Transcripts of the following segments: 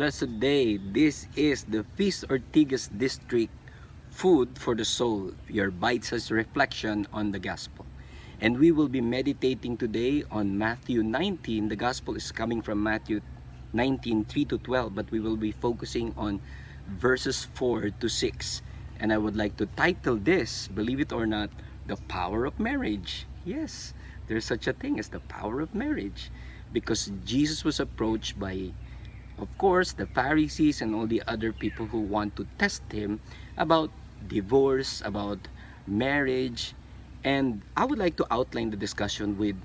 blessed day. This is the Feast Ortigas District Food for the Soul, your bite-sized reflection on the Gospel. And we will be meditating today on Matthew 19. The Gospel is coming from Matthew 19, 3 to 12, but we will be focusing on verses 4 to 6. And I would like to title this, believe it or not, The Power of Marriage. Yes, there's such a thing as the power of marriage. Because Jesus was approached by, of course, the Pharisees and all the other people who want to test him about divorce, about marriage. And I would like to outline the discussion with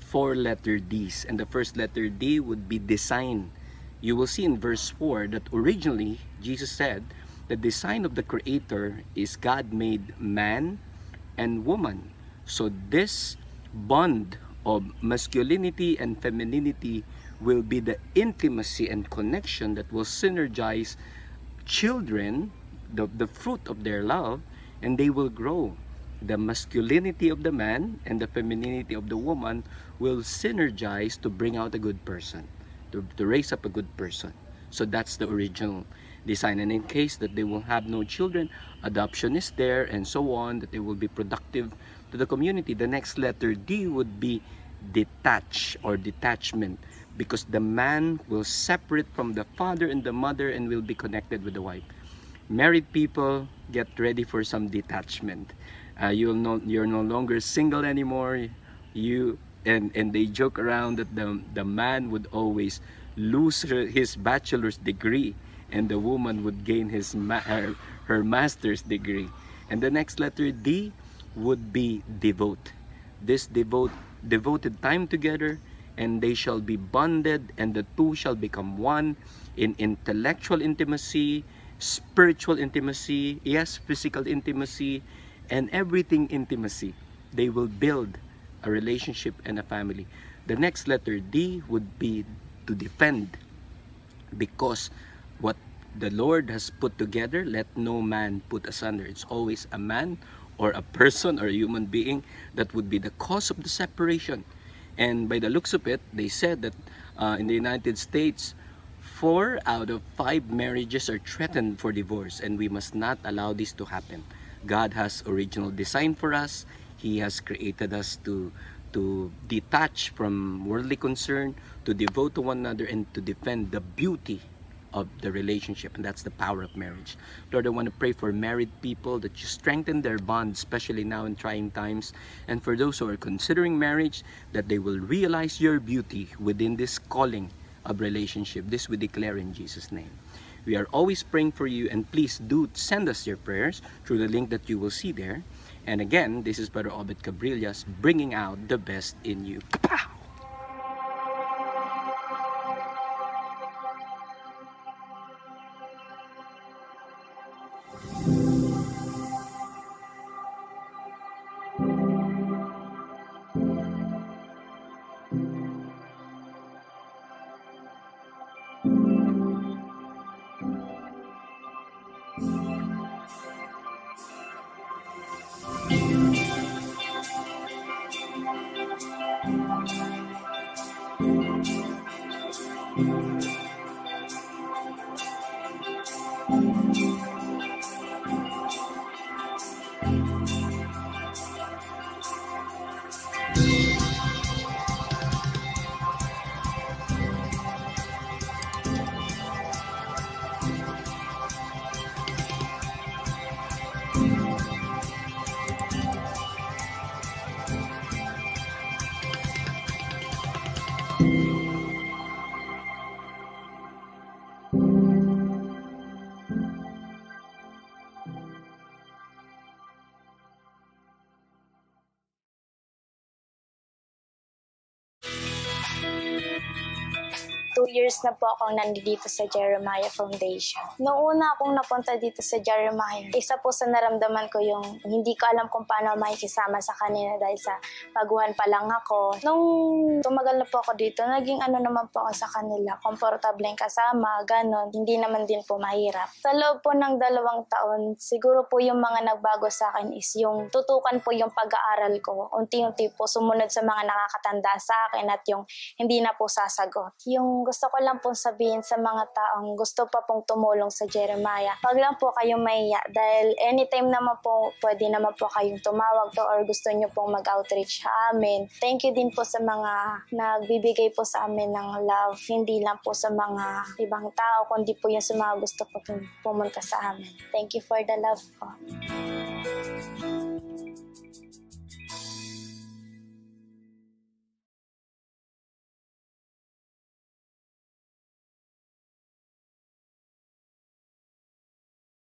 four letter D's. And the first letter D would be design. You will see in verse 4 that originally Jesus said the design of the Creator is God made man and woman. So this bond of masculinity and femininity will be the intimacy and connection that will synergize children, the, the fruit of their love, and they will grow. The masculinity of the man and the femininity of the woman will synergize to bring out a good person, to, to raise up a good person. So that's the original design. And in case that they will have no children, adoption is there and so on, that they will be productive to the community. The next letter D would be detach or detachment because the man will separate from the father and the mother and will be connected with the wife. Married people, get ready for some detachment. Uh, you'll no, you're no longer single anymore. You and and they joke around that the the man would always lose her, his bachelor's degree and the woman would gain his her, her master's degree. And the next letter D would be devote. This devote devoted time together and they shall be bonded and the two shall become one in intellectual intimacy spiritual intimacy yes physical intimacy and everything intimacy. They will build a relationship and a family. The next letter D would be to defend because what the Lord has put together, let no man put asunder. It's always a man or a person or a human being that would be the cause of the separation. And by the looks of it, they said that uh, in the United States, four out of five marriages are threatened for divorce, and we must not allow this to happen. God has original design for us. He has created us to to detach from worldly concern, to devote to one another, and to defend the beauty of the relationship. And that's the power of marriage. Lord, I want to pray for married people that you strengthen their bond, especially now in trying times. And for those who are considering marriage, that they will realize your beauty within this calling of relationship. This we declare in Jesus' name. We are always praying for you and please do send us your prayers through the link that you will see there. And again, this is Brother Obed Cabrillas bringing out the best in you. Pow! Years na po akong nandito sa Jeremiah Foundation. Noong una akong napunta dito sa Jeremiah, isa po sa naramdaman ko yung hindi ko alam kung paano makikisama sa kanila dahil sa baguhan pa lang ako. Nung tumagal na po ako dito, naging ano naman po ako sa kanila, komportable kasama, ganon. Hindi naman din po mahirap. Sa loob po ng dalawang taon, siguro po yung mga nagbago sa akin is yung tutukan po yung pag-aaral ko. Unti-unti po sumunod sa mga nakakatanda sa akin at yung hindi na po sasagot. Yung gusto ko lang pong sabihin sa mga taong gusto pa pong tumulong sa Jeremiah, wag lang po kayong mahiya dahil anytime naman po, pwede naman po kayong tumawag to or gusto nyo pong mag-outreach sa amin. Thank you din po sa mga nagbibigay po sa amin ng love, hindi lang po sa mga ibang tao, kundi po yung sa mga gusto po pumunta sa amin. Thank you for the love po.